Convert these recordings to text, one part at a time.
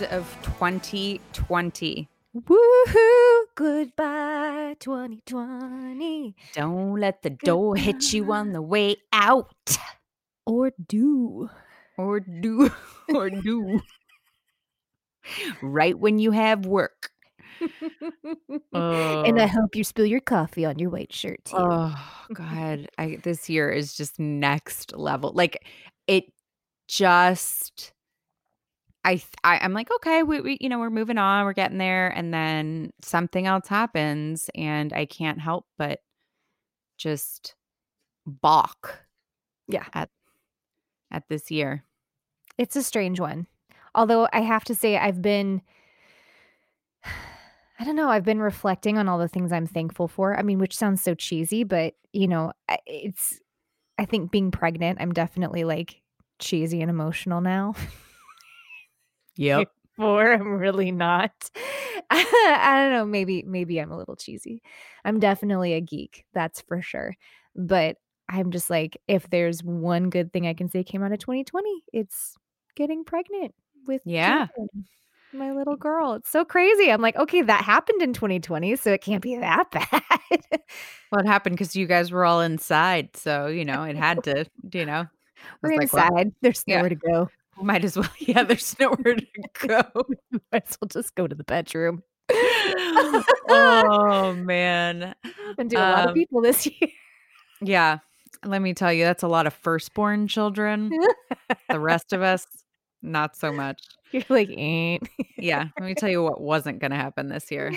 end of 2020. Woohoo! Goodbye, 2020. Don't let the door hit you on the way out. Or do. Or do. Or do. right when you have work. And I hope you spill your coffee on your white shirt too. Oh God. I this year is just next level. Like it just I, I I'm like, okay, we, we you know, we're moving on, we're getting there, and then something else happens, and I can't help but just balk Yeah. at at this year. It's a strange one. Although I have to say, I've been, I don't know, I've been reflecting on all the things I'm thankful for. I mean, which sounds so cheesy, but you know, it's, I think being pregnant, I'm definitely like cheesy and emotional now. Yep. Or I'm really not. I don't know. Maybe, maybe I'm a little cheesy. I'm definitely a geek. That's for sure. But I'm just like, if there's one good thing I can say came out of 2020, it's getting pregnant with Yeah. Jaden, my little girl. It's so crazy. I'm like, okay, that happened in 2020, so it can't be that bad. Well, it happened because you guys were all inside, so you know it had to. You know, We're like, well, inside. There's yeah. nowhere to go. Might as well. Yeah, there's nowhere to go. Might as well just go to the bedroom. oh man. and do a lot of Um, people this year. Yeah. Let me tell you, that's a lot of firstborn children. the rest of us, not so much. You're like, ain't. Yeah. Let me tell you what wasn't going to happen this year.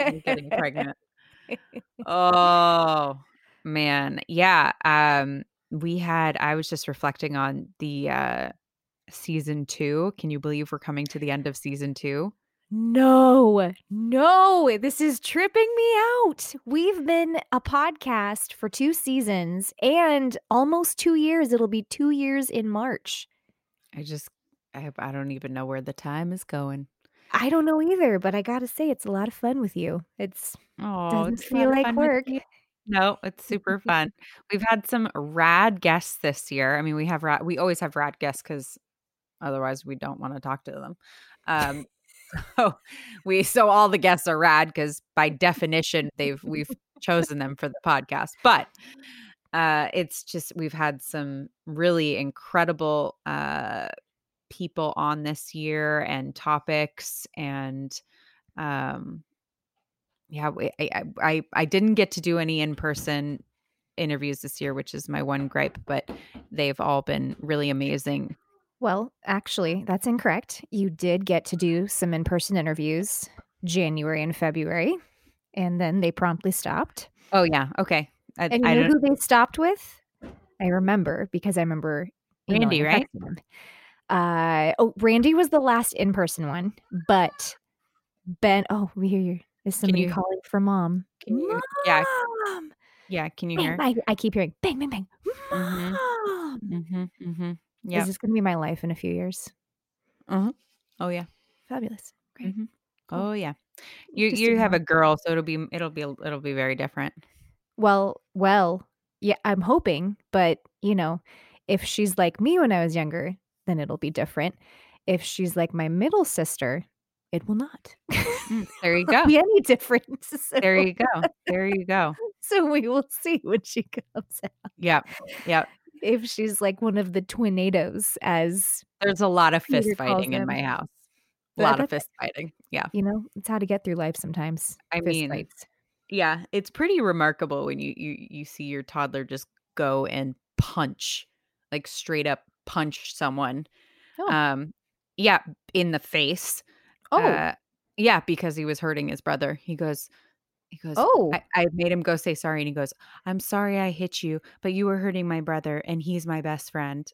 I'm getting pregnant. Oh, man. Yeah. Um, we had, I was just reflecting on the uh season two. Can you believe we're coming to the end of season two? No, no, this is tripping me out. We've been a podcast for two seasons and almost two years. It'll be two years in March. I just, I, I don't even know where the time is going. I don't know either, but I gotta say, it's a lot of fun with you. It's Oh, doesn't it's feel like work. No, it's super fun. We've had some rad guests this year. I mean, we have rad, we always have rad guests because otherwise we don't want to talk to them. Um, so we, so all the guests are rad because by definition they've we've chosen them for the podcast. But uh, it's just we've had some really incredible uh, people on this year and topics and um yeah I, I i didn't get to do any in-person interviews this year which is my one gripe but they've all been really amazing Well, actually, that's incorrect. You did get to do some in person interviews January and February, and then they promptly stopped. oh yeah okay i, And you I know who they stopped with? I remember because I remember Randy, right? Uh oh, Randy was the last in person one, but Ben. Oh, we hear you. Is somebody you- calling for mom? can you, yeah Mom! yeah can you Bang, hear I, I keep hearing bang, bang, bang. Mhm. Mom! mm-hmm, mm-hmm. Yeah Is this going to be my life in a few years? Uh huh. oh yeah Fabulous. Great. Mhm. Cool. oh yeah you Just you have a girl so it'll be it'll be it'll be very different Well, well, yeah, I'm hoping, but you know, if she's like me when I was younger, then it'll be different. If she's like my middle sister, it will not. Mm, there you go be any difference. So, there you go there you go so we will see when she comes out. yep yep If she's like one of the twinados, as There's a lot of fist fighting in my house. A lot of fist fighting. Yeah. you know, it's how to get through life sometimes. I fist mean, fights. Yeah, it's pretty remarkable when you you you see your toddler just go and punch, like straight up punch someone. Oh. Um yeah, in the face. oh, Uh, yeah, because he was hurting his brother. He goes he goes oh, I, I made him go say sorry and he goes, I'm sorry I hit you, but you were hurting my brother and he's my best friend.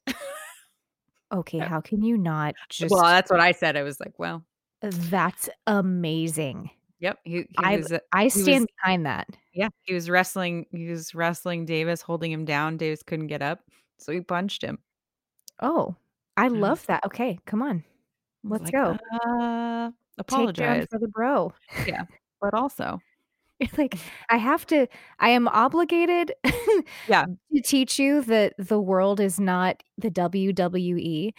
okay. How can you not just? well, that's what I said. I was like, well, that's amazing. yep. He, he I was uh, I was- stand behind that. Yeah, he was wrestling. He was wrestling Davis, holding him down. Davis couldn't get up, so he punched him. Oh, I love that. Okay, come on. Let's like, go. Uh, apologize, for the bro. Yeah. But also, like I have to I am obligated Yeah. to teach you that the world is not the WWE.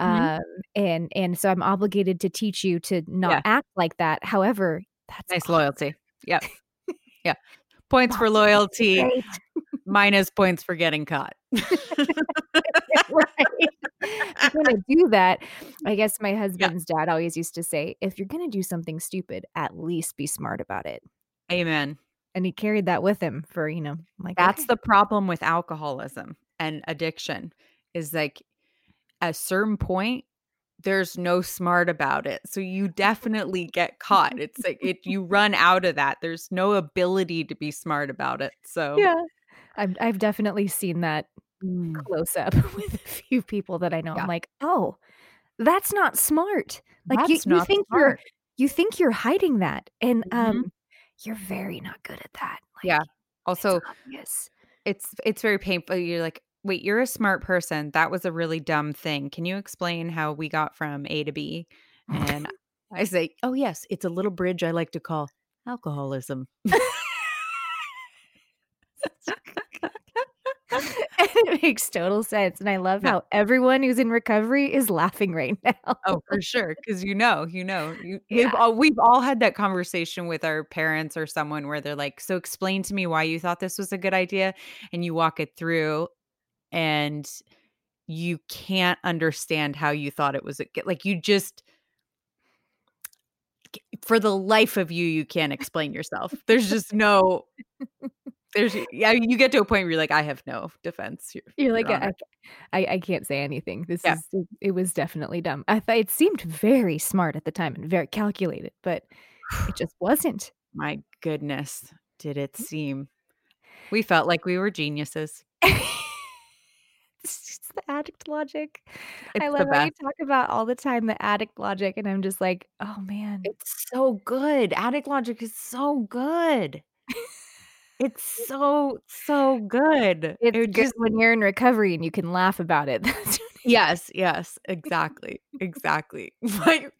Mhm. Um, and and so I'm obligated to teach you to not Yeah. act like that. However, that's Nice awesome. loyalty. Yep. Yeah. Points for loyalty, minus points for getting caught. Right. You're gonna do that, I guess my Yeah. husband's dad always used to say, "If you're gonna do something stupid, at least be smart about it." Amen. And he carried that with him for, you know, like, That's "Okay." the problem with alcoholism and addiction is, like, at a certain point, there's no smart about it, so you definitely get caught. It's like it you run out of that. There's no ability to be smart about it, so Yeah. I've I've definitely seen that Mm. close up with a few people that I know. I'm like, "Oh, that's not smart." Like, you That's you not think you're you think you're hiding that, and, Mhm. um, you're very not good at that. Like, Yeah. Also obvious. it's it's very painful. You're like, "Wait, you're a smart person. That was a really dumb thing. Can you explain how we got from A to B?" And I say, "Oh, yes, it's a little bridge I like to call alcoholism." Makes total sense, and I love Yeah. how everyone who's in recovery is laughing right now. Oh, for sure. Cause you know, you know, you we've all we've all had that conversation with our parents or someone where they're like, "So explain to me why you thought this was a good idea," and you walk it through, and you can't understand how you thought it was a like, you just for the life of you, you can't explain yourself. There's just no there's yeah, you get to a point where you're like, "I have no defense here, You're like, "I. I I I can't say anything. This Yeah. is it was definitely dumb." I thought it seemed very smart at the time and very calculated, but it just wasn't. My goodness, did it mm. seem. We felt like we were geniuses. It's just the addict logic. I It's the love how you talk about all the time the addict logic, and I'm just like, "Oh, man." It's so good. Addict logic is so good. It's so, so good. It's It just when you're in recovery and you can laugh about it. Yes, yes, exactly, exactly. Like,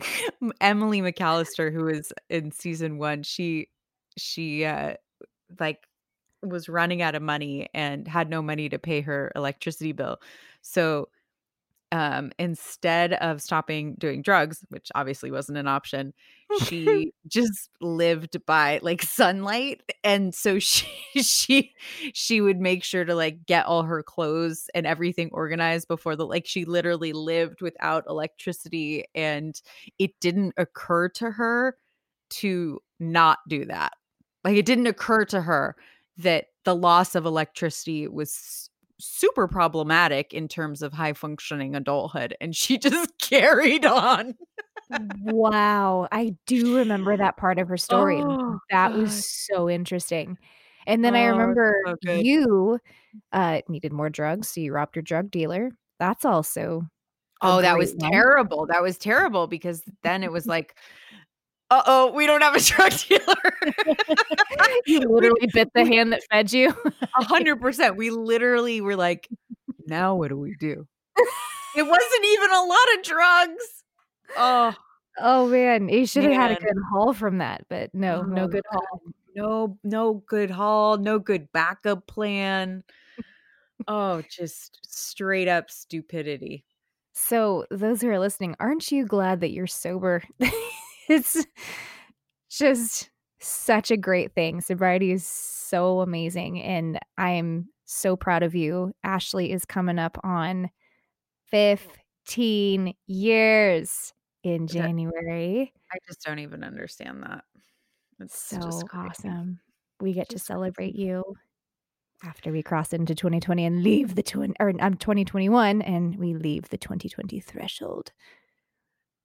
Emily McAllister, who is in season 1, she she, uh, like, was running out of money and had no money to pay her electricity bill. So, um, instead of stopping doing drugs, which obviously wasn't an option, she just lived by, like, sunlight, and so she she she would make sure to, like, get all her clothes and everything organized before the like, she literally lived without electricity, and it didn't occur to her to not do that. Like, it didn't occur to her that the loss of electricity was super problematic in terms of high functioning adulthood, and she just carried on. Wow, I do remember that part of her story, Oh, that was so interesting. And then I Oh, it's remember so you, uh, needed more drugs, so you robbed your drug dealer. That's also Oh, that was one. terrible. That was terrible because then it was like, "Uh-oh, we don't have a drug dealer." You literally bit the hand that fed you. A 100%. We literally were like, "Now what do we do?" It wasn't even a lot of drugs. Oh, Oh, man, you shoulda had a good haul from that, but no, no Oh, good haul. No no good haul, no good backup plan. Oh, just straight up stupidity. So, those who are listening, aren't you glad that you're sober? It's just such a great thing. Sobriety is so amazing, and I am so proud of you. Ashley is coming up on 15 years in January. I just don't even understand that. It's So awesome. We get to celebrate crazy. you after we cross into 2020 and leave the twin or, um, 2021, and we leave the 2020 threshold.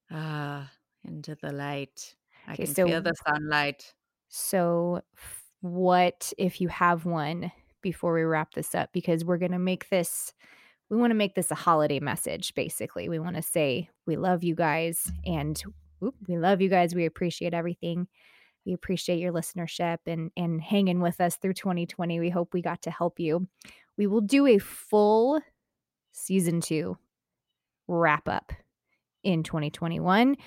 Ah, into the light. I 'Kay, can feel so the sunlight. so what if you have one before we wrap this up? Because we're gonna make this we wanna make this a holiday message, basically. We wanna say, "We love you guys," and oop, "We love you guys, we appreciate everything. We appreciate your listenership and and hanging with us through 2020. We hope we got to help you." We will do a full season 2 wrap up in 2021.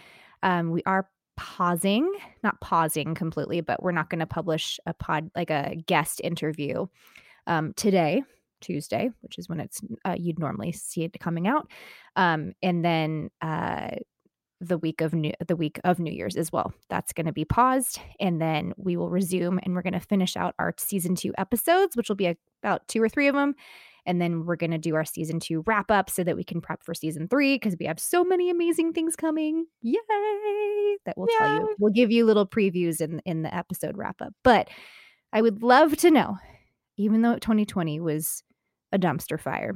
Um, we are pausing not pausing completely, but we're not gonna publish a pod like a guest interview, um, today Tuesday, which is when it's uh, you'd normally see it coming out, um, and then uh, the week of new the week of New Year's as well. That's going to be paused, and then we will resume, and we're going to finish out our season two episodes, which will be a, about two or three of them, and then we're going to do our season two wrap up so that we can prep for season three because we have so many amazing things coming. Yay! That we'll Yay. tell you. We'll give you little previews in in the episode wrap up. But I would love to know, even though 2020 was a dumpster fire,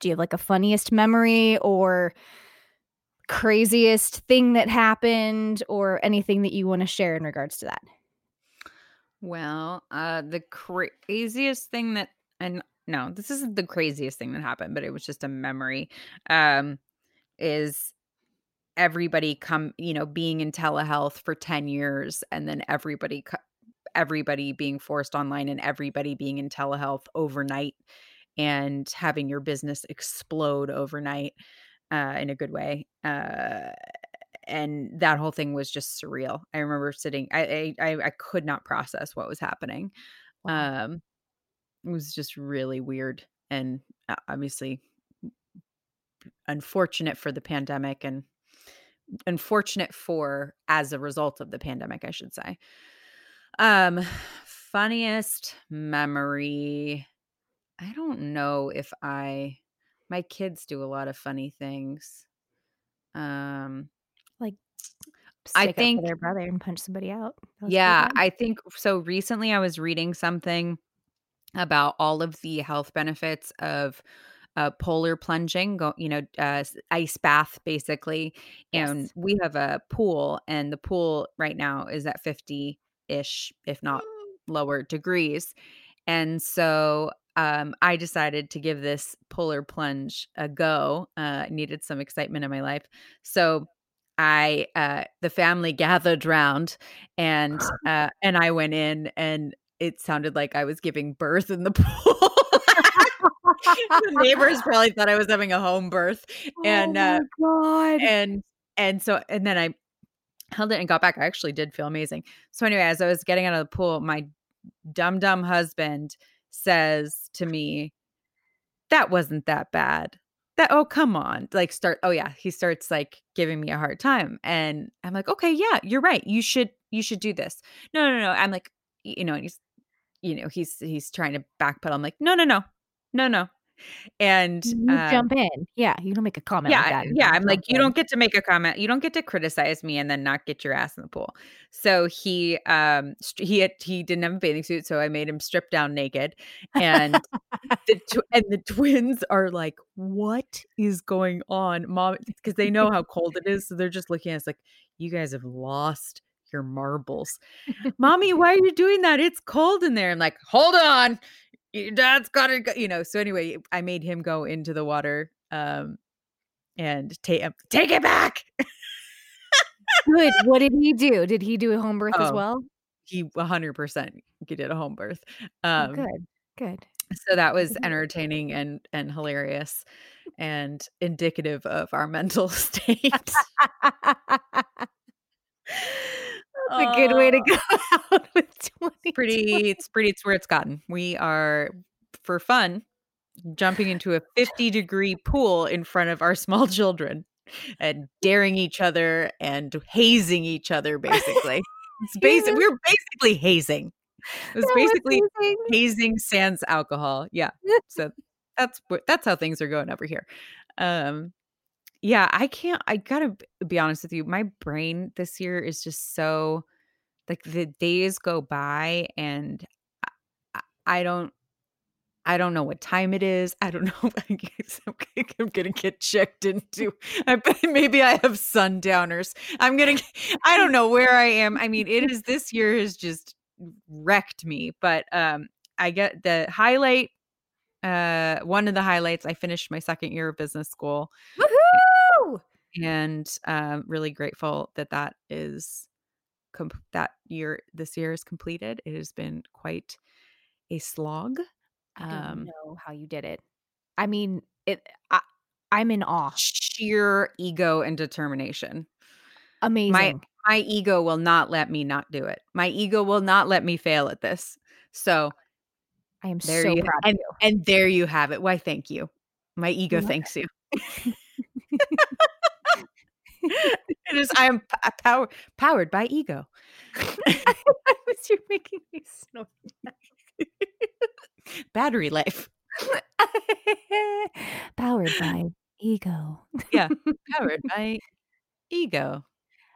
do you have like a funniest memory or craziest thing that happened or anything that you want to share in regards to that? Well, uh the craziest thing that and no, this isn't the craziest thing that happened, but it was just a memory. Um, is everybody come, you know, being in telehealth for 10 years and then everybody everybody being forced online and everybody being in telehealth overnight and having your business explode overnight uh, in a good way. Uh, and that whole thing was just surreal. I remember sitting, I, I, I could not process what was happening. Um, it was just really weird and uh, obviously unfortunate for the pandemic and unfortunate for as a result of the pandemic, I should say. Um funniest memory. I don't know if I my kids do a lot of funny things. Um like I think their brother and punch somebody out. Yeah, I think so recently I was reading something about all of the health benefits of uh, polar plunging, go, you know, uh, ice bath basically. And yes. we have a pool, and the pool right now is at 50 ish, if not lower degrees. And so um, I decided to give this polar plunge a go. Uh, needed some excitement in my life. So I uh the family gathered round and uh and I went in and it sounded like I was giving birth in the pool. the neighbors probably thought I was having a home birth. Oh and oh God. and and so and then I held it and got back. I actually did feel amazing. So anyway, as I was getting out of the pool, my dumb dumb husband says to me, That wasn't that bad. That oh come on. Like start oh yeah, he starts like giving me a hard time. And I'm like, okay, yeah, you're right. You should you should do this. No, no, no. I'm like, you know, and he's you know, he's he's trying to backpedal. I'm like, no, no, no, no, no. And you um, jump in. Yeah. You don't make a comment. Yeah. Like yeah. I'm like, you don't get to make a comment. You don't get to criticize me and then not get your ass in the pool. So he, um, he had, he didn't have a bathing suit. So I made him strip down naked and the, tw- and the twins are like, what is going on mom? Cause they know how cold it is. So they're just looking at us like, you guys have lost your marbles. Mommy, why are you doing that? It's cold in there. I'm like, hold on. Your dad's got to go. You know, so anyway, I made him go into the water um, and take take it back. Good. What did he do? Did he do a home birth oh, as well? He 100% did a home birth. Oh, um, oh, good. Good. So that was entertaining and and hilarious and indicative of our mental state. That's a good way to go out with 20. Pretty, it's pretty, it's where it's gotten. We are, for fun, jumping into a 50 degree pool in front of our small children and daring each other and hazing each other, basically. It's basic. We are basically hazing. It was that basically was hazing sans alcohol. Yeah. So that's that's how things are going over here. Um, yeah, I can't I got to be honest with you. My brain this year is just so like the days go by and I, I don't I don't know what time it is. I don't know. I guess I'm, I'm gonna get checked into. I bet maybe I have sundowners. I'm gonna. I don't know where I am. I mean, it is this year has just wrecked me. But um, I get the highlight. Uh, one of the highlights. I finished my second year of business school. Woohoo! And um, really grateful that that is comp- that year this year is completed. It has been quite a slog. I don't um, know how you did it. I mean, it. I, I'm in awe. Sheer ego and determination. Amazing. My my ego will not let me not do it. My ego will not let me fail at this. So I am There so you proud and and there you have it. Why, thank you. My ego thanks you. It is I am p power powered by ego. Why was you making me snort? Battery life. Powered by ego. Yeah, powered by ego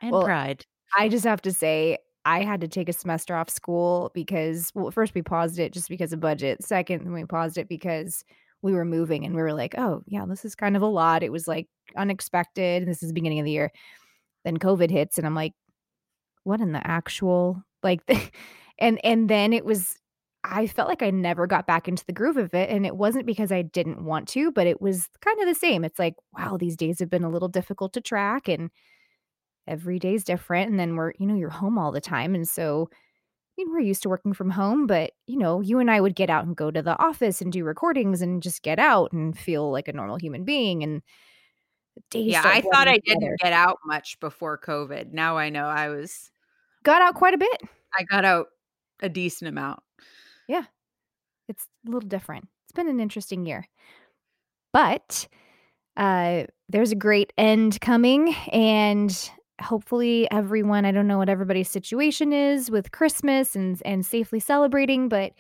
and Well, pride. I just have to say, I had to take a semester off school because well, first we paused it just because of budget. Second, we paused it because we were moving and we were like, "Oh, yeah, this is kind of a lot." It was, like, unexpected, and this is the beginning of the year. Then COVID hits, and I'm like, "What in the actual" like, and and then it was I felt like I never got back into the groove of it, and it wasn't because I didn't want to, but it was kinda the same. It's like, wow, these days have been a little difficult to track, and every day is different, and then we're you know, you're home all the time, and so, you know, we're used to working from home, but, you know, you and I would get out and go to the office and do recordings and just get out and feel like a normal human being, and days Yeah, I thought I together. didn't get out much before COVID. Now I know I was Got out quite a bit. I got out a decent amount. Yeah. It's a little different. It's been an interesting year. But, uh, there's a great end coming, and hopefully everyone I don't know what everybody's situation is with Christmas and and safely celebrating, but,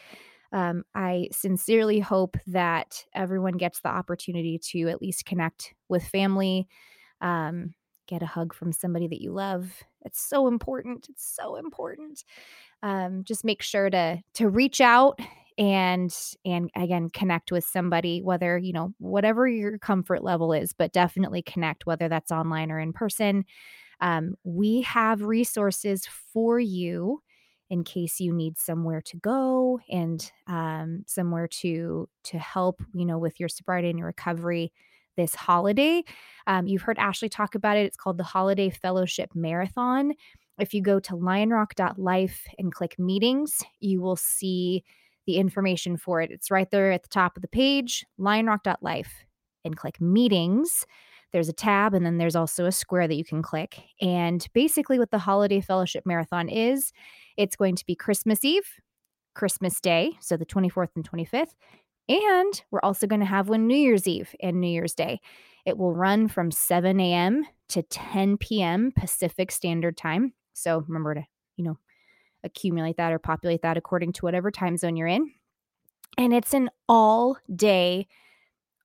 um, I sincerely hope that everyone gets the opportunity to at least connect with family, um, get a hug from somebody that you love. It's so important, it's so important. Um, just make sure to to reach out and and again, connect with somebody, whether, you know, whatever your comfort level is, but definitely connect, whether that's online or in person. Um, we have resources for you in case you need somewhere to go and, um, somewhere to to help, you know, with your sobriety and your recovery this holiday. Um, you've heard Ashley talk about it. It's called the Holiday Fellowship Marathon. If you go to lionrock.life and click meetings, you will see the information for it. It's right there at the top of the page, lionrock.life, and click meetings. There's a tab, and then there's also a square that you can click. And basically, what the Holiday Fellowship Marathon is, it's going to be Christmas Eve, Christmas Day, so the 24th and 25th, and we're also gonna have one New Year's Eve and New Year's Day. It will run from 7 AM to 10 PM Pacific Standard Time. So remember to, you know, accumulate that or populate that according to whatever time zone you're in. And it's an all-day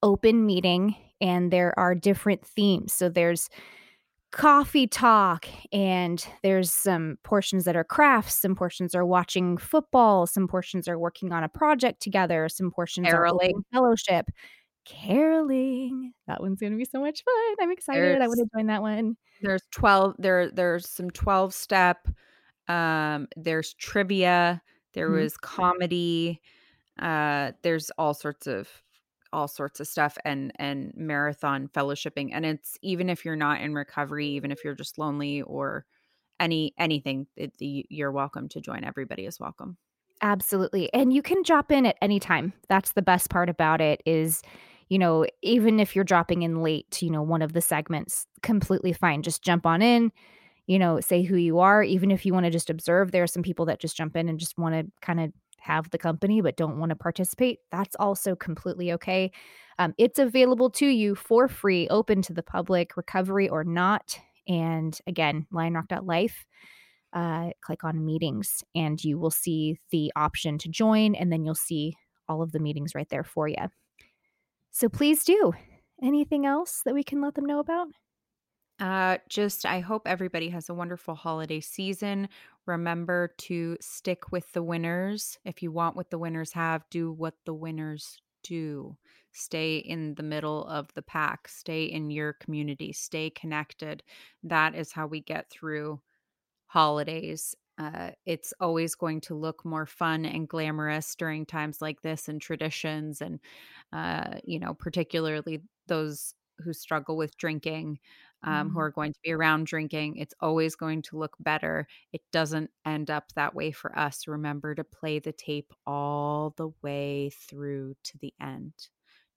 open meeting, and there are different themes. So there's coffee talk, and there's some portions that are crafts, some portions are watching football, some portions are working on a project together, some portions are Caroling. open fellowship. Caroling. That one's gonna be so much fun. I'm excited. I There's wanna join that one. there's 12 there there's some twelve-step, um, there's trivia, there Mhm. was comedy, uh, there's all sorts of all sorts of stuff and and marathon fellowshipping, and it's even if you're not in recovery, even if you're just lonely or any anything, it you're welcome to join, everybody is welcome. Absolutely, and you can drop in at any time. That's the best part about it is, you know, even if you're dropping in late to, you know, one of the segments, completely fine. Just jump on in, you know, say who you are, even if you wanna just observe. There are some people that just jump in and just wanna kinda have the company, but don't wanna participate. That's also completely okay. Um, it's available to you for free, open to the public, recovery or not. And again, lionrock.life, uh, click on meetings, and you will see the option to join, and then you'll see all of the meetings right there for you. So please do. Anything else that we can let them know about? Uh, just I hope everybody has a wonderful holiday season. Remember to stick with the winners. If you want what the winners have, do what the winners do. Stay in the middle of the pack. Stay in your community. Stay connected. That is how we get through holidays. Uh, it's always going to look more fun and glamorous during times like this and traditions and, uh, you know, particularly those who struggle with drinking, um, who Mhm. are going to be around drinking. It's always going to look better. It doesn't end up that way for us. Remember to play the tape all the way through to the end.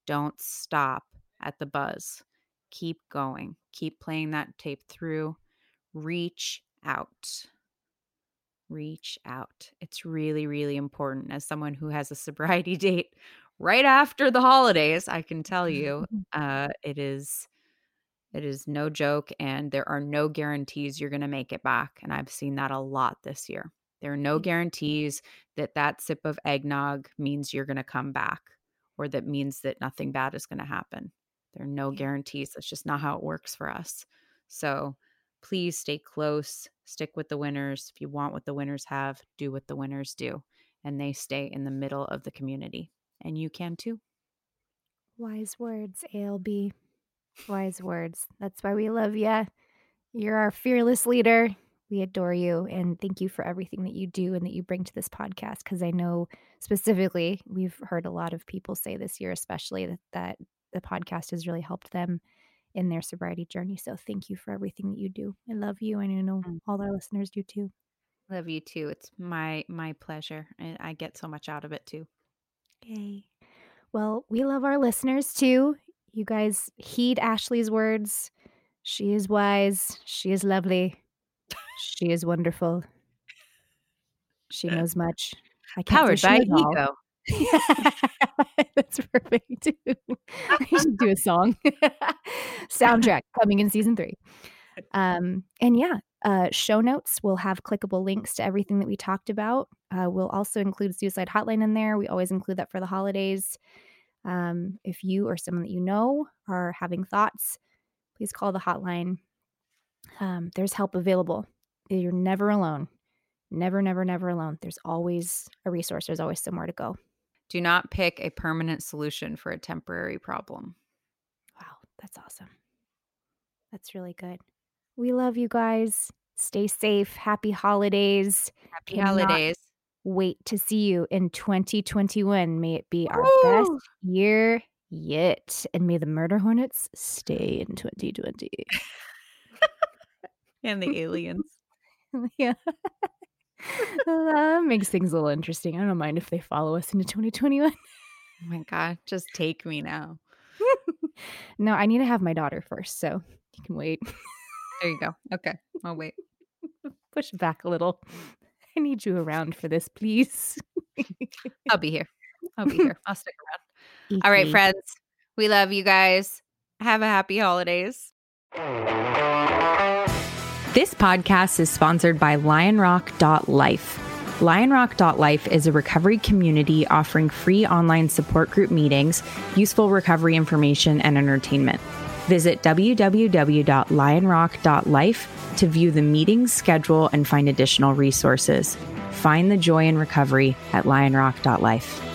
Don't stop at the buzz. Keep going. Keep playing that tape through. Reach out. reach out. It's really, really important. As someone who has a sobriety date right after the holidays, I can tell you uh, it is it is no joke, and there are no guarantees you're going to make it back. And I've seen that a lot this year. There are no mm. guarantees that that sip of eggnog means you're going to come back or that means that nothing bad is going to happen. There are no guarantees. That's just not how it works for us. So please stay close, stick with the winners. If you want what the winners have, do what the winners do. And they stay in the middle of the community. And you can too. Wise words, ALB. Wise words. That's why we love you. You're our fearless leader. We adore you and thank you for everything that you do and that you bring to this podcast. Because I know specifically, we've heard a lot of people say this year, especially that, that the podcast has really helped them in their sobriety journey. So thank you for everything that you do. I love you, and I know Mm. all our listeners do too. Love you too. It's my my pleasure. And I get so much out of it too. Yay. Well, we love our listeners too. You guys heed Ashley's words. She is wise. She is lovely. She is wonderful. She knows much. I can't Powered by she knows all. ego. That's perfect too. We should do a song. Soundtrack coming in season three. Um, and yeah, uh, show notes will have clickable links to everything that we talked about. Uh, we'll also include suicide hotline in there. We always include that for the holidays. Um, if you or someone that you know are having thoughts, please call the hotline. Um, there's help available. You're never alone. Never, never, never alone. There's always a resource. There's always somewhere to go. Do not pick a permanent solution for a temporary problem. Wow, that's awesome. That's really good. We love you guys. Stay safe. Happy holidays. Happy Cannot holidays. Wait to see you in 2021. May it be our Woo! best year yet. And may the murder hornets stay in 2020. And the aliens. yeah. that makes things a little interesting. I don't mind if they follow us into 2021. Oh my God. Just take me now. no, I need to have my daughter first, so you can wait. There you go. Okay. I'll wait. Push back a little. I need you around for this, please. I'll be here. I'll be here. I'll stick around. All right, friends. We love you guys. Have a happy holidays. This podcast is sponsored by lionrock.life. Lionrock.life is a recovery community offering free online support group meetings, useful recovery information, and entertainment. Visit www.lionrock.life to view the meetings schedule and find additional resources. Find the joy in recovery at lionrock.life.